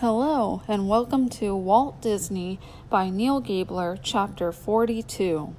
Hello, and welcome to Walt Disney by Neal Gabler, Chapter 42.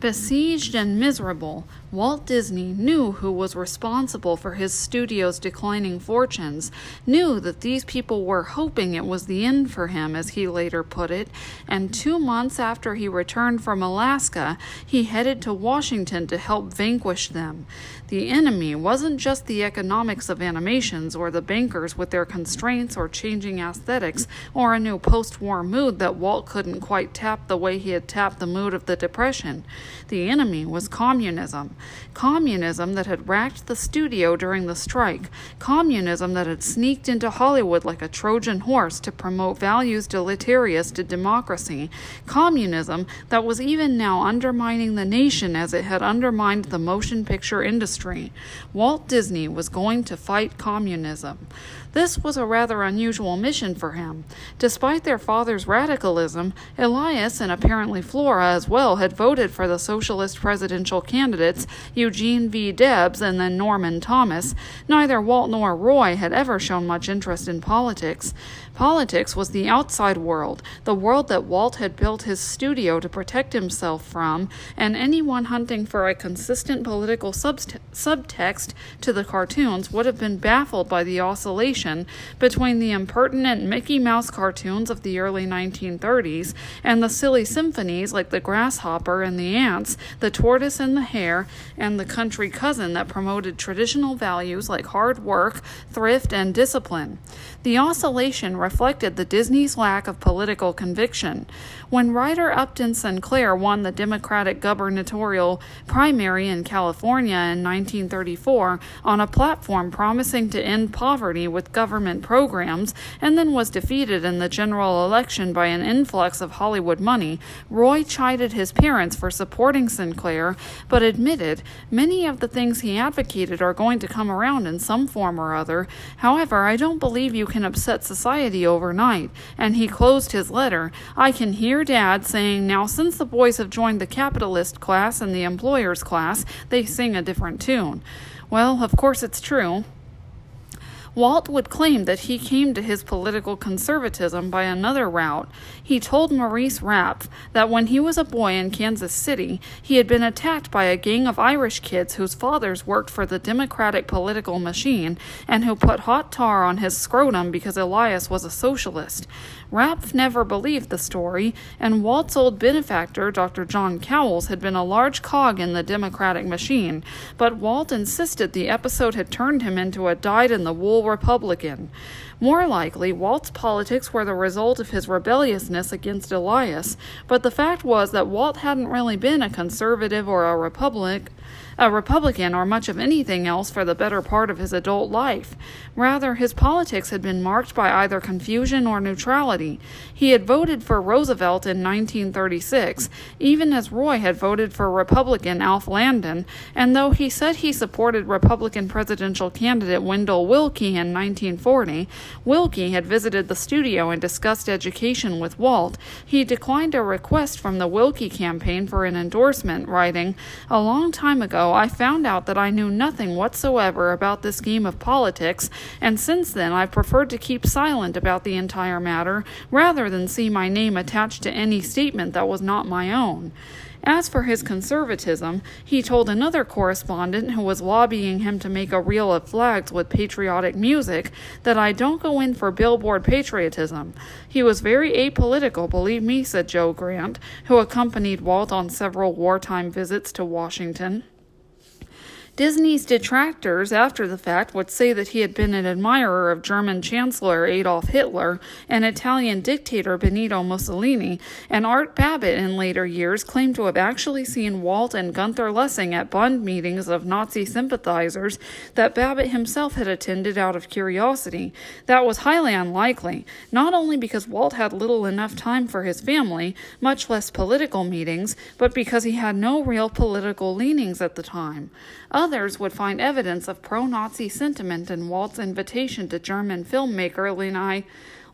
Besieged and miserable, Walt Disney knew who was responsible for his studio's declining fortunes, knew that these people were hoping it was the end for him, as he later put it, and two months after he returned from Alaska, he headed to Washington to help vanquish them. The enemy wasn't just the economics of animations or the bankers with their constraints or changing aesthetics or a new post war mood that Walt couldn't quite tap the way he had tapped the mood of the Depression. The enemy was communism. Communism that had racked the studio during the strike. Communism that had sneaked into Hollywood like a Trojan horse to promote values deleterious to democracy. Communism that was even now undermining the nation as it had undermined the motion picture industry. Walt Disney was going to fight communism. This was a rather unusual mission for him. Despite their father's radicalism, Elias and apparently Flora as well had voted for the socialist presidential candidates Eugene V. Debs and then Norman Thomas. Neither Walt nor Roy had ever shown much interest in politics. Politics was the outside world, the world that Walt had built his studio to protect himself from, and anyone hunting for a consistent political subtext to the cartoons would have been baffled by the oscillation between the impertinent Mickey Mouse cartoons of the early 1930s and the silly symphonies like The Grasshopper and the Ants, The Tortoise and the Hare, and The Country Cousin that promoted traditional values like hard work, thrift, and discipline. The oscillation reflected the Disney's lack of political conviction. When writer Upton Sinclair won the Democratic gubernatorial primary in California in 1934 on a platform promising to end poverty with government programs, and then was defeated in the general election by an influx of Hollywood money, Roy chided his parents for supporting Sinclair, but admitted many of the things he advocated are going to come around in some form or other. However, I don't believe you can upset society overnight, and he closed his letter. I can hear Dad saying, Now, since the boys have joined the capitalist class and the employer's class, they sing a different tune. Well, of course it's true. Walt would claim that he came to his political conservatism by another route. He told Maurice Rapf that when he was a boy in Kansas City, he had been attacked by a gang of Irish kids whose fathers worked for the Democratic political machine and who put hot tar on his scrotum because Elias was a socialist. Rapf never believed the story, and Walt's old benefactor, Dr. John Cowles, had been a large cog in the Democratic machine, but Walt insisted the episode had turned him into a dyed in the wool Republican. More likely, Walt's politics were the result of his rebelliousness against Elias, but the fact was that Walt hadn't really been a conservative or a republic a Republican or much of anything else for the better part of his adult life. Rather, his politics had been marked by either confusion or neutrality. He had voted for Roosevelt in 1936, even as Roy had voted for Republican Alf Landon, and though he said he supported Republican presidential candidate Wendell Willkie in 1940, Willkie had visited the studio and discussed education with Walt, he declined a request from the Willkie campaign for an endorsement, writing, A long time ago, I found out that I knew nothing whatsoever about this game of politics, and since then I've preferred to keep silent about the entire matter rather than see my name attached to any statement that was not my own. As for his conservatism, he told another correspondent who was lobbying him to make a reel of flags with patriotic music that I don't go in for billboard patriotism. He was very apolitical, believe me, said Joe Grant, who accompanied Walt on several wartime visits to Washington. Disney's detractors, after the fact, would say that he had been an admirer of German Chancellor Adolf Hitler and Italian dictator Benito Mussolini, and Art Babbitt in later years claimed to have actually seen Walt and Gunther Lessing at Bund meetings of Nazi sympathizers that Babbitt himself had attended out of curiosity. That was highly unlikely, not only because Walt had little enough time for his family, much less political meetings, but because he had no real political leanings at the time. Others would find evidence of pro Nazi sentiment in Walt's invitation to German filmmaker Lenai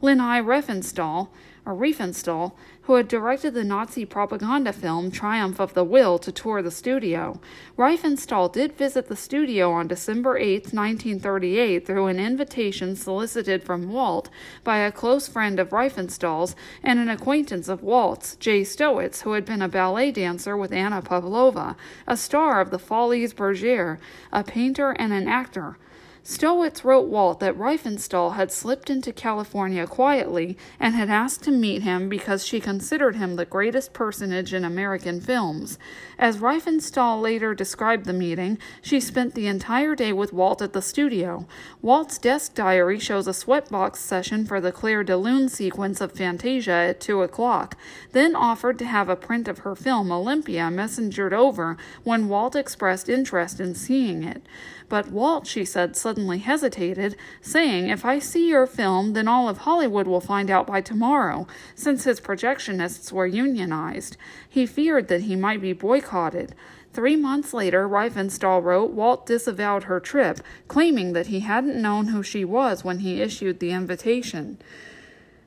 Leni Riefenstahl, or Riefenstahl, who had directed the Nazi propaganda film Triumph of the Will to tour the studio. Riefenstahl did visit the studio on December 8, 1938, through an invitation solicited from Walt by a close friend of Riefenstahl's and an acquaintance of Walt's, Jay Stowitts, who had been a ballet dancer with Anna Pavlova, a star of the Folies Bergère, a painter and an actor. Stowitts wrote Walt that Riefenstahl had slipped into California quietly and had asked to meet him because she considered him the greatest personage in American films. As Riefenstahl later described the meeting, she spent the entire day with Walt at the studio. Walt's desk diary shows a sweatbox session for the Clair de Lune sequence of Fantasia at 2 o'clock, then offered to have a print of her film Olympia messengered over when Walt expressed interest in seeing it. But Walt, she said, suddenly hesitated, saying, If I see your film, then all of Hollywood will find out by tomorrow, since his projectionists were unionized. He feared that he might be boycotted. Three months later, Riefenstahl wrote, Walt disavowed her trip, claiming that he hadn't known who she was when he issued the invitation.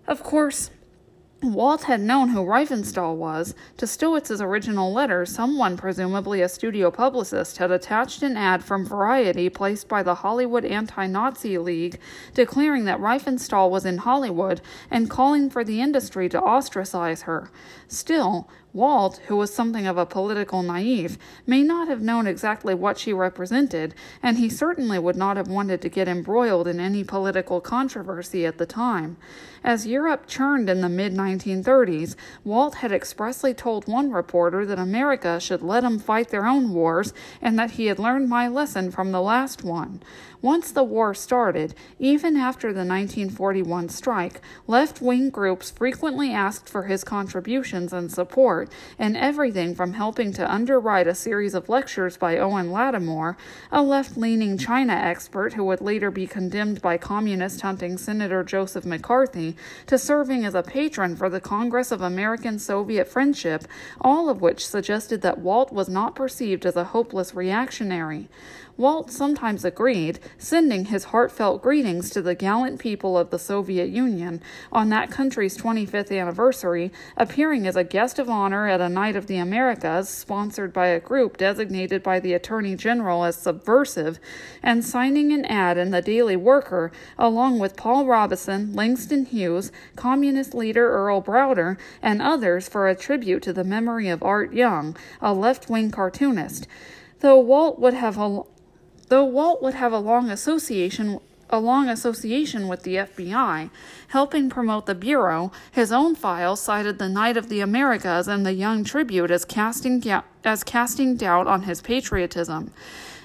Of course, Walt had known who Riefenstahl was. To Stowitts's original letter, someone, presumably a studio publicist, had attached an ad from Variety placed by the Hollywood Anti Nazi League declaring that Riefenstahl was in Hollywood and calling for the industry to ostracize her. Still, Walt, who was something of a political naive, may not have known exactly what she represented, and he certainly would not have wanted to get embroiled in any political controversy at the time. As Europe churned in the mid 1930s, Walt had expressly told one reporter that America should let them fight their own wars and that he had learned my lesson from the last one. Once the war started, even after the 1941 strike, left wing groups frequently asked for his contributions and support, and everything from helping to underwrite a series of lectures by Owen Lattimore, a left leaning China expert who would later be condemned by communist hunting Senator Joseph McCarthy, to serving as a patron for the Congress of American Soviet Friendship, all of which suggested that Walt was not perceived as a hopeless reactionary. Walt sometimes agreed, sending his heartfelt greetings to the gallant people of the Soviet Union on that country's 25th anniversary, appearing as a guest of honor at a Night of the Americas sponsored by a group designated by the Attorney General as subversive, and signing an ad in the Daily Worker along with Paul Robeson, Langston Hughes, communist leader Earl Browder, and others for a tribute to the memory of Art Young, a left wing cartoonist. Though Walt would have a Though Walt would have a long association a long association with the FBI, helping promote the Bureau, his own files cited the Night of the Americas and the Young Tribute as casting, as casting doubt on his patriotism.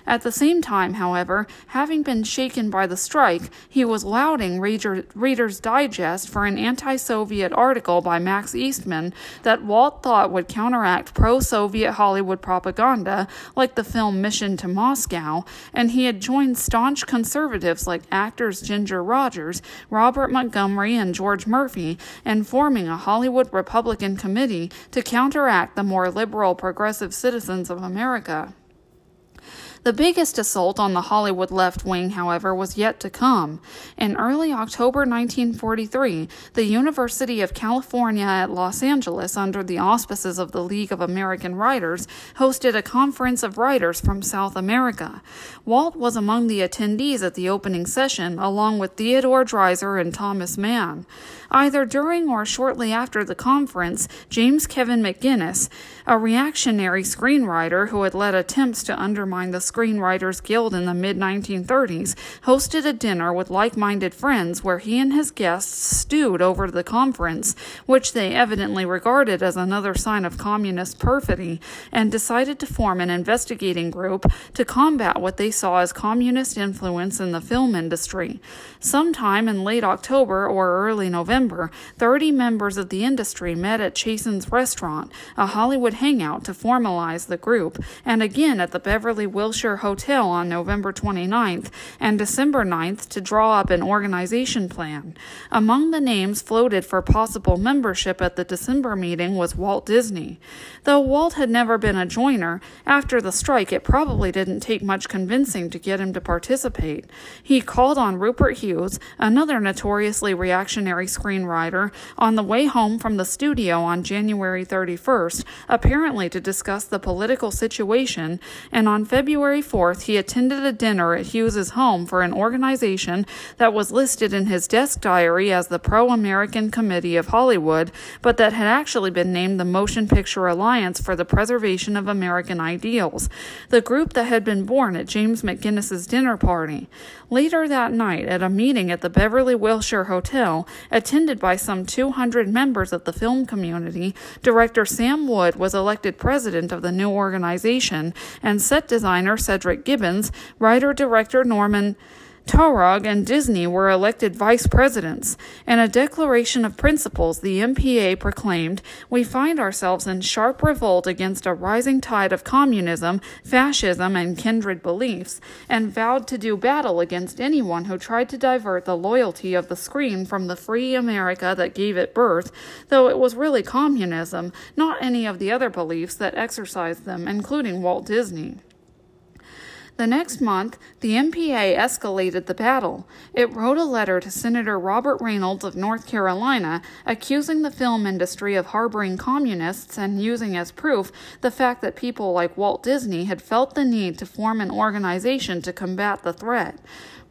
At the same time, however, having been shaken by the strike, he was lauding Reader's Digest for an anti Soviet article by Max Eastman that Walt thought would counteract pro Soviet Hollywood propaganda, like the film Mission to Moscow, and he had joined staunch conservatives like actors Ginger Rogers, Robert Montgomery, and George Murphy in forming a Hollywood Republican committee to counteract the more liberal progressive citizens of America. The biggest assault on the Hollywood left wing, however, was yet to come. In early October 1943, the University of California at Los Angeles, under the auspices of the League of American Writers, hosted a conference of writers from South America. Walt was among the attendees at the opening session, along with Theodore Dreiser and Thomas Mann. Either during or shortly after the conference, James Kevin McGuinness, a reactionary screenwriter who had led attempts to undermine the Screenwriters Guild in the mid 1930s, hosted a dinner with like minded friends where he and his guests stewed over the conference, which they evidently regarded as another sign of communist perfidy, and decided to form an investigating group to combat what they saw as communist influence in the film industry. Sometime in late October or early November, November, 30 members of the industry met at Chasen's restaurant, a Hollywood hangout, to formalize the group, and again at the Beverly Wilshire Wilshire Hotel on November 29th and December 9th to draw up an organization plan. Among the names floated for possible membership at the December meeting was Walt Disney. Though Walt had never been a joiner, after the strike it probably didn't take much convincing to get him to participate. He called on Rupert Hughes, another notoriously reactionary screenwriter, on the way home from the studio on January 31st, apparently to discuss the political situation, and on February 4th he attended a dinner at Hughes's home for an organization that was listed in his desk diary as the Pro American Committee of Hollywood, but that had actually been named the Motion Picture Alliance for the Preservation of American Ideals, the group that had been born at James McGuinness's dinner party. Later that night, at a meeting at the Beverly Wilshire Hotel, attended by some 200 members of the film community, director Sam Wood was elected president of the new organization, and set designer Cedric Gibbons, writer director Norman Taurog and Disney were elected vice presidents. In a declaration of principles, the MPA proclaimed, We find ourselves in sharp revolt against a rising tide of communism, fascism, and kindred beliefs, and vowed to do battle against anyone who tried to divert the loyalty of the screen from the free America that gave it birth, though it was really communism, not any of the other beliefs that exercised them, including Walt Disney. The next month, the MPA escalated the battle. It wrote a letter to Senator Robert Reynolds of North Carolina accusing the film industry of harboring communists and using as proof the fact that people like Walt Disney had felt the need to form an organization to combat the threat.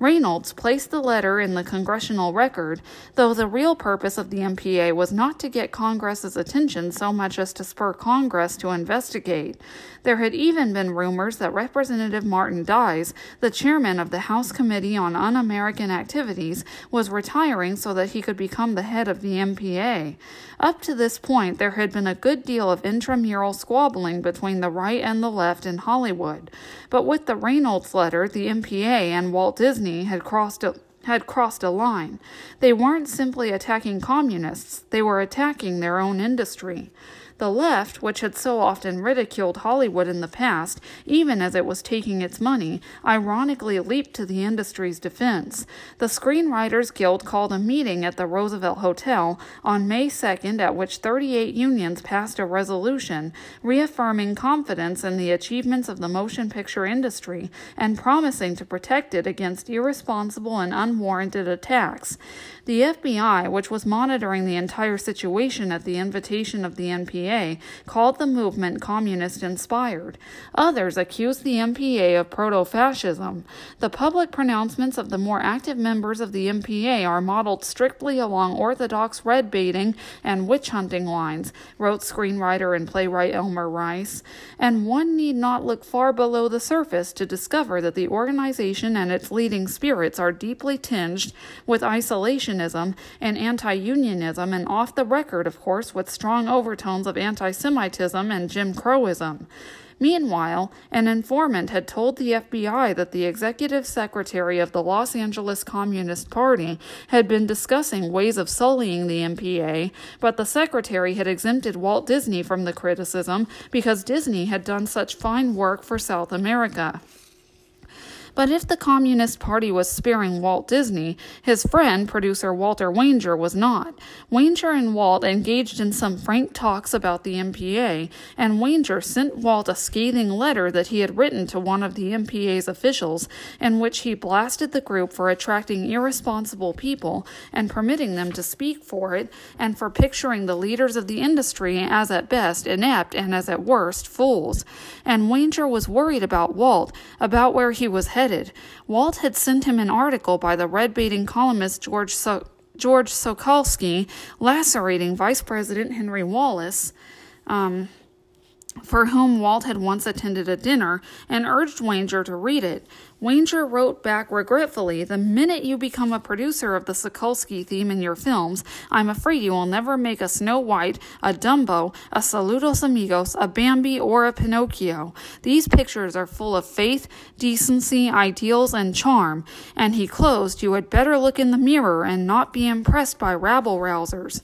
Reynolds placed the letter in the congressional record, though the real purpose of the MPA was not to get Congress's attention so much as to spur Congress to investigate. There had even been rumors that Representative Martin Dies, the chairman of the House Committee on Un American Activities, was retiring so that he could become the head of the MPA. Up to this point, there had been a good deal of intramural squabbling between the right and the left in Hollywood. But with the Reynolds letter, the MPA and Walt Disney had crossed a had crossed a line. They weren't simply attacking communists, they were attacking their own industry. The left, which had so often ridiculed Hollywood in the past, even as it was taking its money, ironically leaped to the industry's defense. The Screenwriters Guild called a meeting at the Roosevelt Hotel on May 2nd, at which 38 unions passed a resolution reaffirming confidence in the achievements of the motion picture industry and promising to protect it against irresponsible and unwarranted attacks. The FBI, which was monitoring the entire situation at the invitation of the MPA, called the movement communist inspired. Others accused the MPA of proto fascism. The public pronouncements of the more active members of the MPA are modeled strictly along orthodox red baiting and witch hunting lines, wrote screenwriter and playwright Elmer Rice. And one need not look far below the surface to discover that the organization and its leading spirits are deeply tinged with isolationism and anti unionism, and off the record, of course, with strong overtones of anti Semitism and Jim Crowism. Meanwhile, an informant had told the FBI that the executive secretary of the Los Angeles Communist Party had been discussing ways of sullying the MPA, but the secretary had exempted Walt Disney from the criticism because Disney had done such fine work for South America. But if the Communist Party was sparing Walt Disney, his friend, producer Walter Wanger, was not. Wanger and Walt engaged in some frank talks about the MPA, and Wanger sent Walt a scathing letter that he had written to one of the MPA's officials, in which he blasted the group for attracting irresponsible people and permitting them to speak for it, and for picturing the leaders of the industry as at best inept and as at worst fools. And Wanger was worried about Walt, about where he was headed Walt had sent him an article by the red baiting columnist George, so- George Sokolsky lacerating Vice President Henry Wallace. Um, for whom Walt had once attended a dinner, and urged Wanger to read it. Wanger wrote back regretfully The minute you become a producer of the Sokolsky theme in your films, I'm afraid you will never make a Snow White, a Dumbo, a Saludos Amigos, a Bambi, or a Pinocchio. These pictures are full of faith, decency, ideals, and charm. And he closed, You had better look in the mirror and not be impressed by rabble rousers.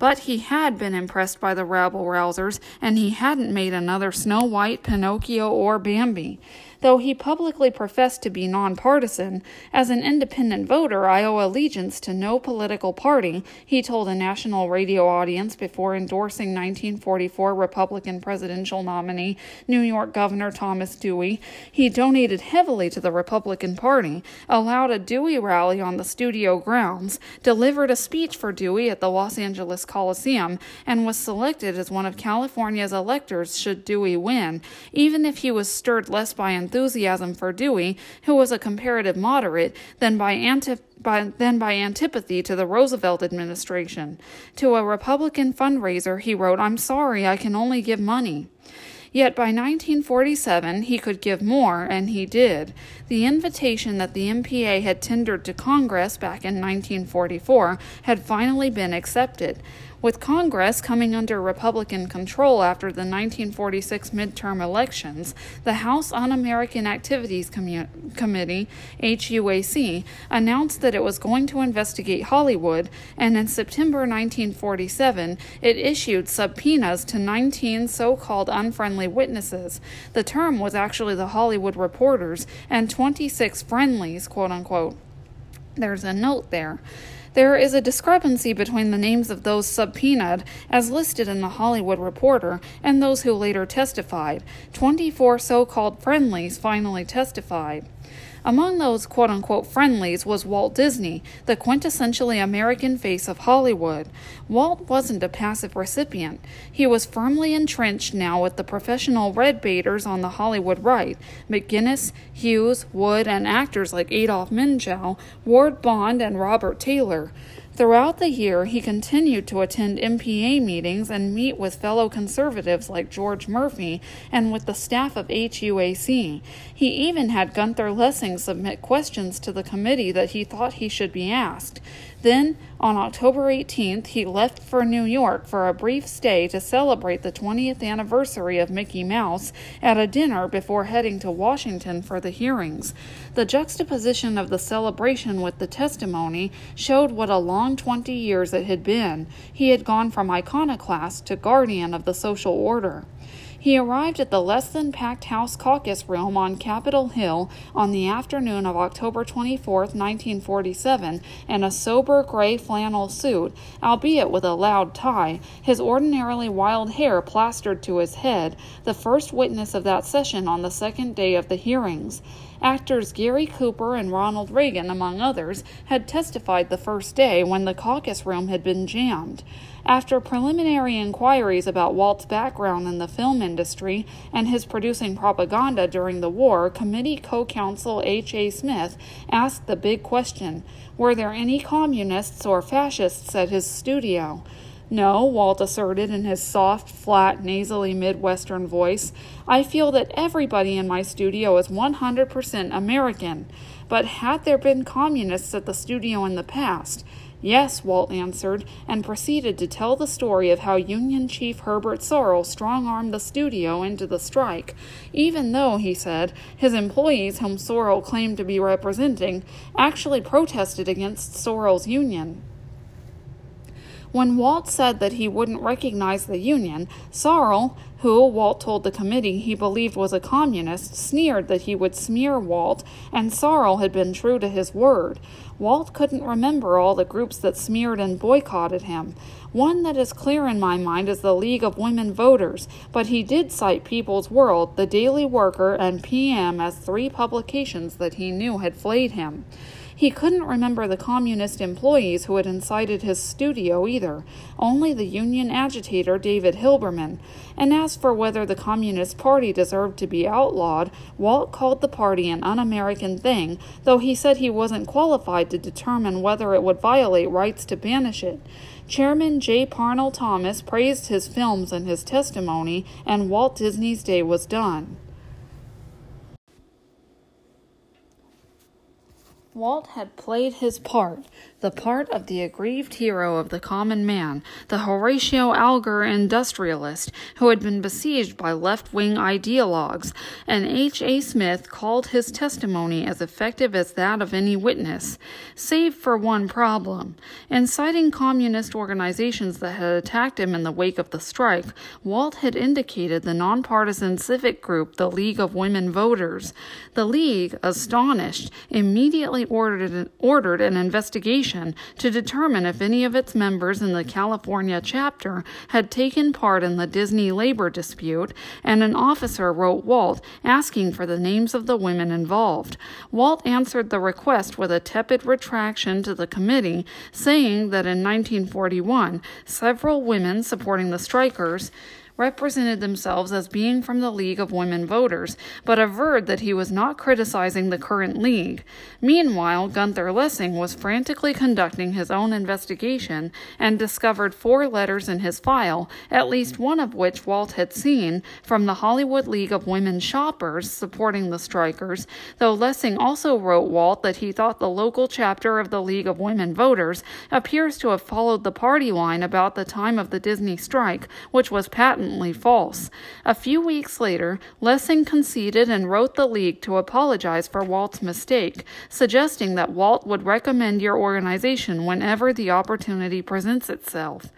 But he had been impressed by the rabble rousers, and he hadn't made another Snow White, Pinocchio, or Bambi. Though he publicly professed to be nonpartisan, as an independent voter, I owe allegiance to no political party, he told a national radio audience before endorsing 1944 Republican presidential nominee New York Governor Thomas Dewey. He donated heavily to the Republican Party, allowed a Dewey rally on the studio grounds, delivered a speech for Dewey at the Los Angeles Coliseum, and was selected as one of California's electors should Dewey win, even if he was stirred less by enthusiasm for Dewey, who was a comparative moderate, than by by, than by antipathy to the Roosevelt administration. To a Republican fundraiser, he wrote, I'm sorry, I can only give money. Yet by 1947 he could give more, and he did. The invitation that the MPA had tendered to Congress back in 1944 had finally been accepted. With Congress coming under Republican control after the 1946 midterm elections, the House Un American Activities Commu- Committee, HUAC, announced that it was going to investigate Hollywood, and in September 1947, it issued subpoenas to 19 so called unfriendly witnesses. The term was actually the Hollywood reporters and 26 friendlies, quote unquote. There's a note there. There is a discrepancy between the names of those subpoenaed, as listed in the Hollywood Reporter, and those who later testified. Twenty four so called friendlies finally testified. Among those quote unquote friendlies was Walt Disney, the quintessentially American face of Hollywood. Walt wasn't a passive recipient. He was firmly entrenched now with the professional red baiters on the Hollywood right McGuinness, Hughes, Wood, and actors like Adolph Menjou, Ward Bond, and Robert Taylor. Throughout the year, he continued to attend MPA meetings and meet with fellow conservatives like George Murphy and with the staff of HUAC. He even had Gunther Lessing submit questions to the committee that he thought he should be asked. Then, on October 18th, he left for New York for a brief stay to celebrate the 20th anniversary of Mickey Mouse at a dinner before heading to Washington for the hearings. The juxtaposition of the celebration with the testimony showed what a long 20 years it had been. He had gone from iconoclast to guardian of the social order. He arrived at the less than packed House caucus room on Capitol Hill on the afternoon of October 24, 1947, in a sober gray flannel suit, albeit with a loud tie, his ordinarily wild hair plastered to his head, the first witness of that session on the second day of the hearings. Actors Gary Cooper and Ronald Reagan, among others, had testified the first day when the caucus room had been jammed. After preliminary inquiries about Walt's background in the film industry and his producing propaganda during the war, committee co counsel H.A. Smith asked the big question Were there any communists or fascists at his studio? No, Walt asserted in his soft, flat, nasally Midwestern voice. I feel that everybody in my studio is 100% American. But had there been communists at the studio in the past? Yes, Walt answered, and proceeded to tell the story of how Union Chief Herbert Sorrell strong armed the studio into the strike, even though, he said, his employees, whom Sorrell claimed to be representing, actually protested against Sorrell's union. When Walt said that he wouldn't recognize the Union, Sorrell, who Walt told the committee he believed was a communist, sneered that he would smear Walt, and Sorrell had been true to his word. Walt couldn't remember all the groups that smeared and boycotted him. One that is clear in my mind is the League of Women Voters, but he did cite People's World, The Daily Worker, and PM as three publications that he knew had flayed him. He couldn't remember the communist employees who had incited his studio either, only the union agitator David Hilberman. And as for whether the Communist Party deserved to be outlawed, Walt called the party an un American thing, though he said he wasn't qualified to determine whether it would violate rights to banish it. Chairman J. Parnell Thomas praised his films in his testimony, and Walt Disney's day was done. Walt had played his part, the part of the aggrieved hero of the common man, the Horatio Alger industrialist who had been besieged by left wing ideologues, and H. A. Smith called his testimony as effective as that of any witness, save for one problem. In citing communist organizations that had attacked him in the wake of the strike, Walt had indicated the nonpartisan civic group, the League of Women Voters. The League, astonished, immediately ordered an, ordered an investigation to determine if any of its members in the California chapter had taken part in the Disney labor dispute, and an officer wrote Walt asking for the names of the women involved. Walt answered the request with a tepid retraction to the committee, saying that in 1941 several women supporting the strikers represented themselves as being from the League of Women Voters, but averred that he was not criticizing the current League. Meanwhile, Gunther Lessing was frantically conducting his own investigation and discovered four letters in his file, at least one of which Walt had seen, from the Hollywood League of Women Shoppers supporting the strikers, though Lessing also wrote Walt that he thought the local chapter of the League of Women Voters appears to have followed the party line about the time of the Disney strike, which was patently false. A few weeks later, Lessing conceded and wrote the League to apologize for Walt's mistake, suggesting that Walt would recommend your organization whenever the opportunity presents itself.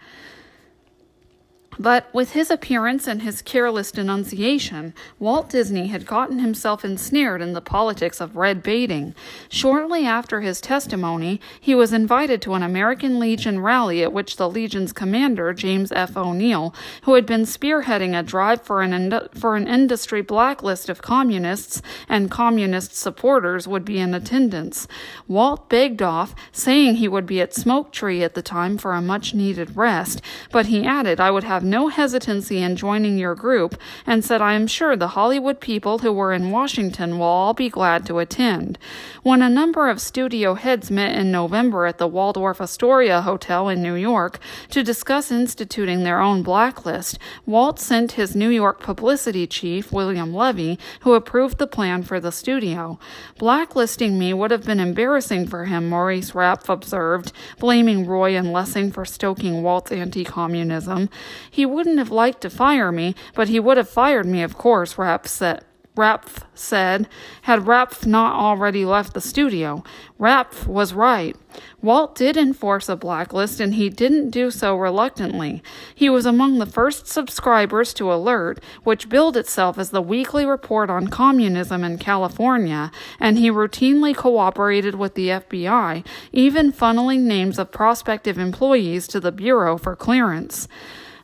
But with his appearance and his careless denunciation, Walt Disney had gotten himself ensnared in the politics of red baiting. Shortly after his testimony, he was invited to an American Legion rally at which the Legion's commander, James F. O'Neill, who had been spearheading a drive for an, for an industry blacklist of communists and communist supporters, would be in attendance. Walt begged off, saying he would be at Smoke Tree at the time for a much needed rest, but he added, I would have have no hesitancy in joining your group and said, I am sure the Hollywood people who were in Washington will all be glad to attend. When a number of studio heads met in November at the Waldorf Astoria Hotel in New York to discuss instituting their own blacklist, Walt sent his New York publicity chief, William Levy, who approved the plan for the studio. Blacklisting me would have been embarrassing for him, Maurice Rapf observed, blaming Roy and Lessing for stoking Walt's anti communism. He wouldn't have liked to fire me, but he would have fired me, of course, Rapf said. Rapf said, had Rapf not already left the studio. Rapf was right. Walt did enforce a blacklist, and he didn't do so reluctantly. He was among the first subscribers to Alert, which billed itself as the weekly report on communism in California, and he routinely cooperated with the FBI, even funneling names of prospective employees to the Bureau for clearance.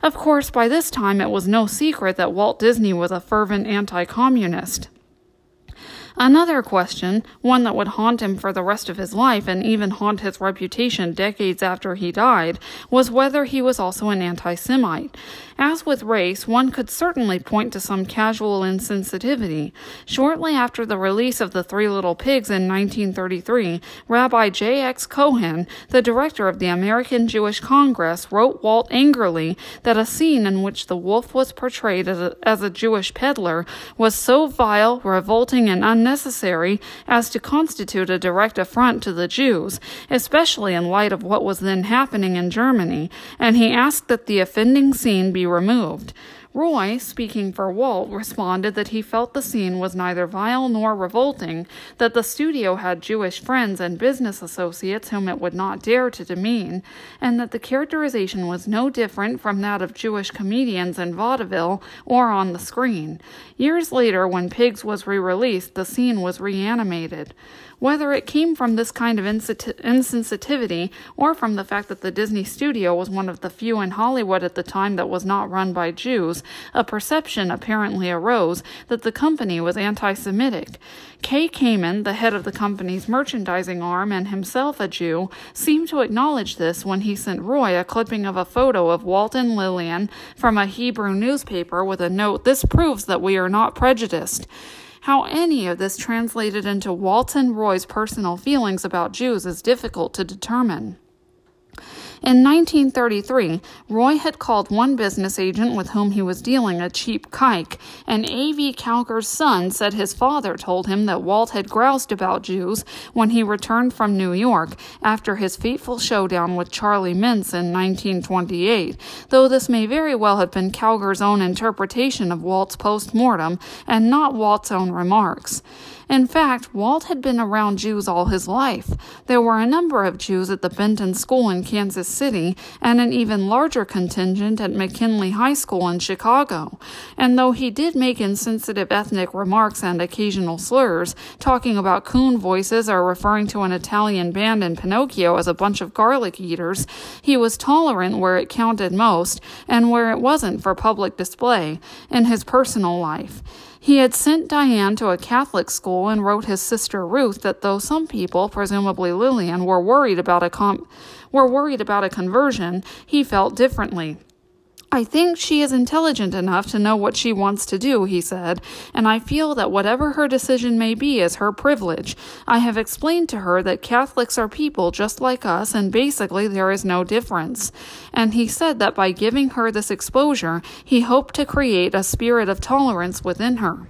Of course, by this time it was no secret that Walt Disney was a fervent anti communist. Another question, one that would haunt him for the rest of his life and even haunt his reputation decades after he died, was whether he was also an anti Semite. As with race, one could certainly point to some casual insensitivity. Shortly after the release of The Three Little Pigs in 1933, Rabbi J.X. Cohen, the director of the American Jewish Congress, wrote Walt angrily that a scene in which the wolf was portrayed as a, as a Jewish peddler was so vile, revolting, and unnecessary as to constitute a direct affront to the Jews, especially in light of what was then happening in Germany, and he asked that the offending scene be removed. Roy, speaking for Walt, responded that he felt the scene was neither vile nor revolting, that the studio had Jewish friends and business associates whom it would not dare to demean, and that the characterization was no different from that of Jewish comedians in vaudeville or on the screen. Years later, when Pigs was re released, the scene was reanimated. Whether it came from this kind of insensitivity or from the fact that the Disney studio was one of the few in Hollywood at the time that was not run by Jews, a perception apparently arose that the company was anti Semitic. Kay Kamen, the head of the company's merchandising arm and himself a Jew, seemed to acknowledge this when he sent Roy a clipping of a photo of Walt and Lillian from a Hebrew newspaper with a note, This proves that we are not prejudiced. How any of this translated into Walt and Roy's personal feelings about Jews is difficult to determine. In 1933, Roy had called one business agent with whom he was dealing a cheap kike, and A.V. Cauger's son said his father told him that Walt had groused about Jews when he returned from New York after his fateful showdown with Charlie Mintz in 1928, though this may very well have been Cauger's own interpretation of Walt's post mortem and not Walt's own remarks. In fact, Walt had been around Jews all his life. There were a number of Jews at the Benton School in Kansas City and an even larger contingent at McKinley High School in Chicago. And though he did make insensitive ethnic remarks and occasional slurs, talking about coon voices or referring to an Italian band in Pinocchio as a bunch of garlic eaters, he was tolerant where it counted most and where it wasn't for public display in his personal life. He had sent Diane to a Catholic school and wrote his sister Ruth that though some people, presumably Lillian, were worried about a com- were worried about a conversion, he felt differently. I think she is intelligent enough to know what she wants to do, he said, and I feel that whatever her decision may be is her privilege. I have explained to her that Catholics are people just like us, and basically there is no difference. And he said that by giving her this exposure, he hoped to create a spirit of tolerance within her.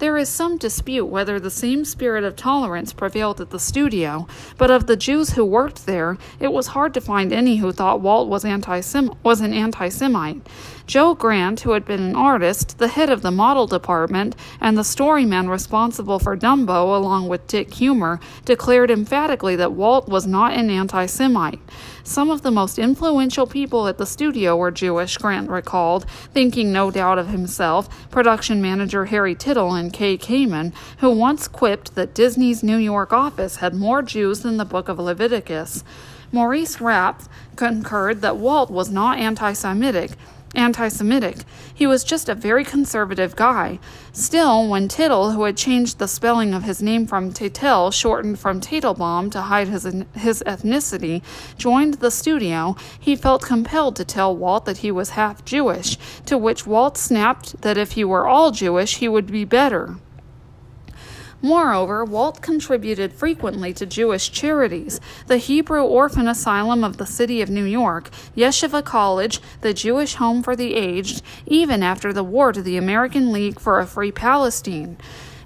There is some dispute whether the same spirit of tolerance prevailed at the studio, but of the Jews who worked there, it was hard to find any who thought Walt was, anti was an anti Semite. Joe Grant, who had been an artist, the head of the model department, and the storyman responsible for Dumbo, along with Dick Huemer, declared emphatically that Walt was not an anti Semite. Some of the most influential people at the studio were Jewish, Grant recalled, thinking no doubt of himself, production manager Harry Tittle and Kay Kamen, who once quipped that Disney's New York office had more Jews than the book of Leviticus. Maurice Rapf concurred that Walt was not anti Semitic anti Semitic. He was just a very conservative guy. Still, when Tittle, who had changed the spelling of his name from Titel, shortened from Teitelbaum to hide his, his ethnicity, joined the studio, he felt compelled to tell Walt that he was half Jewish, to which Walt snapped that if he were all Jewish, he would be better. Moreover, Walt contributed frequently to Jewish charities, the Hebrew Orphan Asylum of the City of New York, Yeshiva College, the Jewish Home for the Aged, even after the war to the American League for a Free Palestine.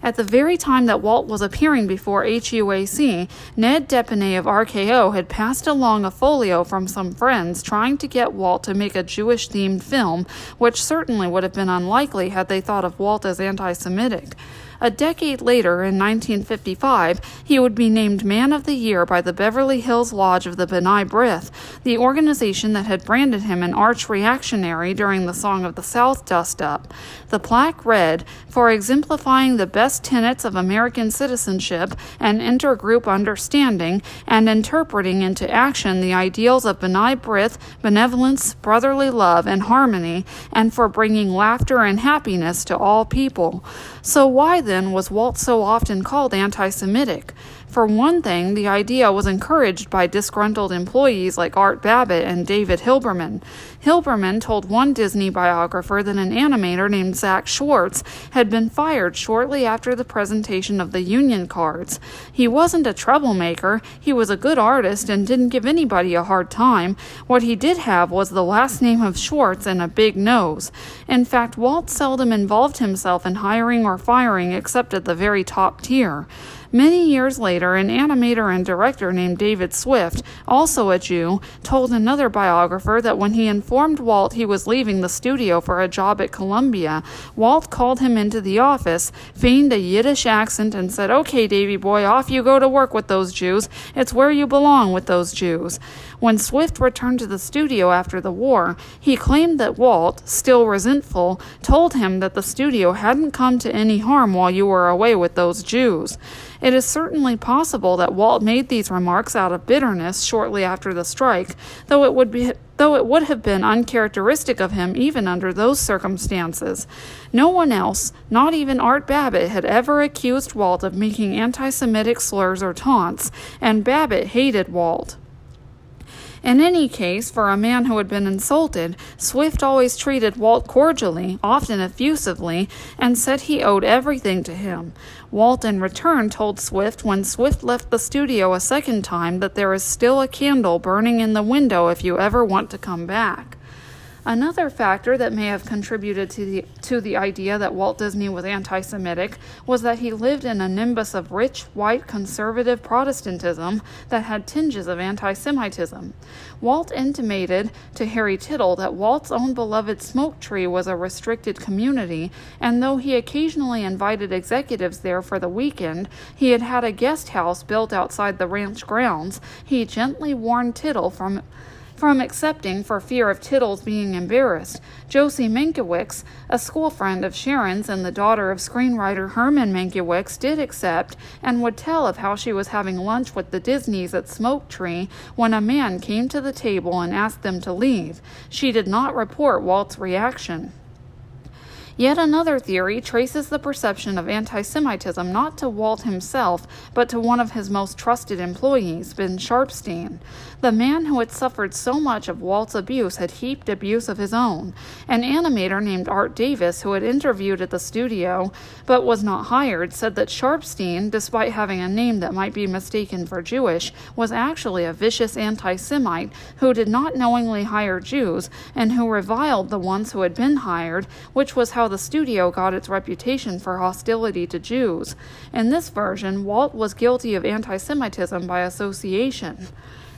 At the very time that Walt was appearing before HUAC, Ned Depinet of RKO had passed along a folio from some friends trying to get Walt to make a Jewish themed film, which certainly would have been unlikely had they thought of Walt as anti Semitic. A decade later, in 1955, he would be named Man of the Year by the Beverly Hills Lodge of the B'nai B'rith, the organization that had branded him an arch reactionary during the Song of the South dust up. The plaque read, For exemplifying the best tenets of American citizenship and intergroup understanding, and interpreting into action the ideals of B'nai B'rith, benevolence, brotherly love, and harmony, and for bringing laughter and happiness to all people. So, why then was Walt so often called anti Semitic? For one thing, the idea was encouraged by disgruntled employees like Art Babbitt and David Hilberman. Hilberman told one Disney biographer that an animator named Zach Schwartz had been fired shortly after the presentation of the union cards. He wasn't a troublemaker, he was a good artist and didn't give anybody a hard time. What he did have was the last name of Schwartz and a big nose. In fact, Walt seldom involved himself in hiring or firing except at the very top tier. Many years later, an animator and director named David Swift, also a Jew, told another biographer that when he informed Walt he was leaving the studio for a job at Columbia, Walt called him into the office, feigned a Yiddish accent, and said, Okay, Davy boy, off you go to work with those Jews. It's where you belong with those Jews. When Swift returned to the studio after the war, he claimed that Walt, still resentful, told him that the studio hadn't come to any harm while you were away with those Jews. It is certainly possible that Walt made these remarks out of bitterness shortly after the strike, though it would be though it would have been uncharacteristic of him even under those circumstances. No one else, not even Art Babbitt, had ever accused Walt of making anti Semitic slurs or taunts, and Babbitt hated Walt. In any case, for a man who had been insulted, Swift always treated Walt cordially, often effusively, and said he owed everything to him. Walt, in return, told Swift when Swift left the studio a second time that there is still a candle burning in the window if you ever want to come back. Another factor that may have contributed to the, to the idea that Walt Disney was anti Semitic was that he lived in a nimbus of rich, white, conservative Protestantism that had tinges of anti Semitism. Walt intimated to Harry Tittle that Walt's own beloved Smoke Tree was a restricted community, and though he occasionally invited executives there for the weekend, he had had a guest house built outside the ranch grounds, he gently warned Tittle from from accepting for fear of Tittle's being embarrassed. Josie Mankiewicz, a school friend of Sharon's and the daughter of screenwriter Herman Mankiewicz, did accept and would tell of how she was having lunch with the Disneys at Smoke Tree when a man came to the table and asked them to leave. She did not report Walt's reaction. Yet another theory traces the perception of anti Semitism not to Walt himself, but to one of his most trusted employees, Ben Sharpsteen. The man who had suffered so much of Walt's abuse had heaped abuse of his own. An animator named Art Davis, who had interviewed at the studio but was not hired, said that Sharpsteen, despite having a name that might be mistaken for Jewish, was actually a vicious anti Semite who did not knowingly hire Jews and who reviled the ones who had been hired, which was how how the studio got its reputation for hostility to Jews. In this version, Walt was guilty of anti Semitism by association.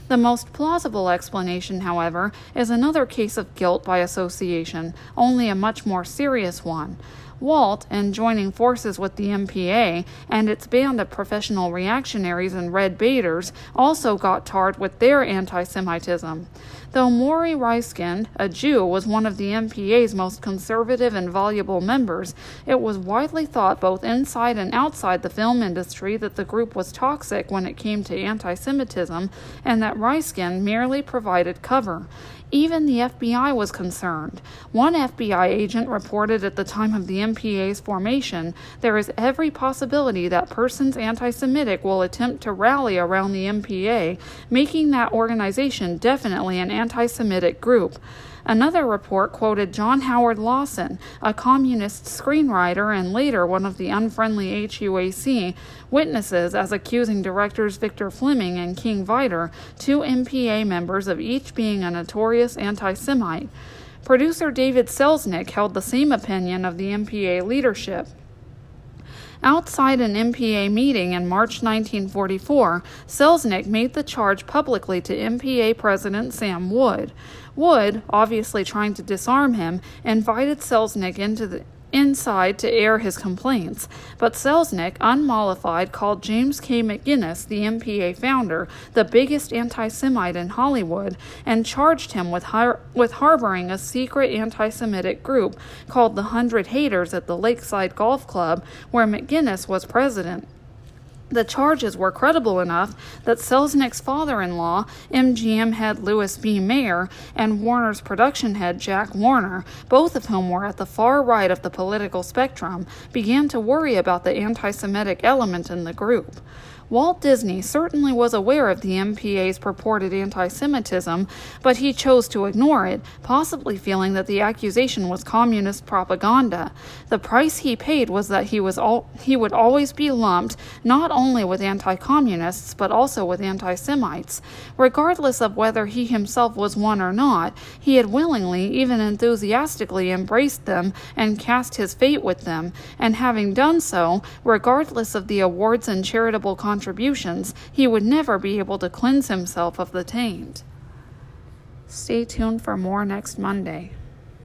The most plausible explanation, however, is another case of guilt by association, only a much more serious one. Walt, in joining forces with the MPA and its band of professional reactionaries and red baiters, also got tarred with their anti Semitism. Though Morrie Ryskind, a Jew, was one of the MPA's most conservative and voluble members, it was widely thought both inside and outside the film industry that the group was toxic when it came to anti Semitism and that Ryskind merely provided cover. Even the FBI was concerned. One FBI agent reported at the time of the MPA's formation there is every possibility that persons anti Semitic will attempt to rally around the MPA, making that organization definitely an anti Semitic group. Another report quoted John Howard Lawson, a communist screenwriter and later one of the unfriendly HUAC, witnesses as accusing directors Victor Fleming and King Vidor, two MPA members of each being a notorious anti Semite. Producer David Selznick held the same opinion of the MPA leadership. Outside an MPA meeting in March 1944, Selznick made the charge publicly to MPA President Sam Wood. Wood, obviously trying to disarm him, invited Selznick into the inside to air his complaints, but Selznick, unmollified, called James K. McGuinness, the MPA founder, the biggest anti Semite in Hollywood, and charged him with, har- with harboring a secret anti Semitic group called the Hundred Haters at the Lakeside Golf Club, where McGuinness was president. The charges were credible enough that Selznick's father in law, MGM head Louis B. Mayer, and Warner's production head Jack Warner, both of whom were at the far right of the political spectrum, began to worry about the anti Semitic element in the group. Walt Disney certainly was aware of the MPA's purported anti Semitism, but he chose to ignore it, possibly feeling that the accusation was communist propaganda. The price he paid was that he, was al- he would always be lumped not only with anti communists, but also with anti Semites. Regardless of whether he himself was one or not, he had willingly, even enthusiastically, embraced them and cast his fate with them, and having done so, regardless of the awards and charitable contributions, contributions, he would never be able to cleanse himself of the taint. Stay tuned for more next Monday.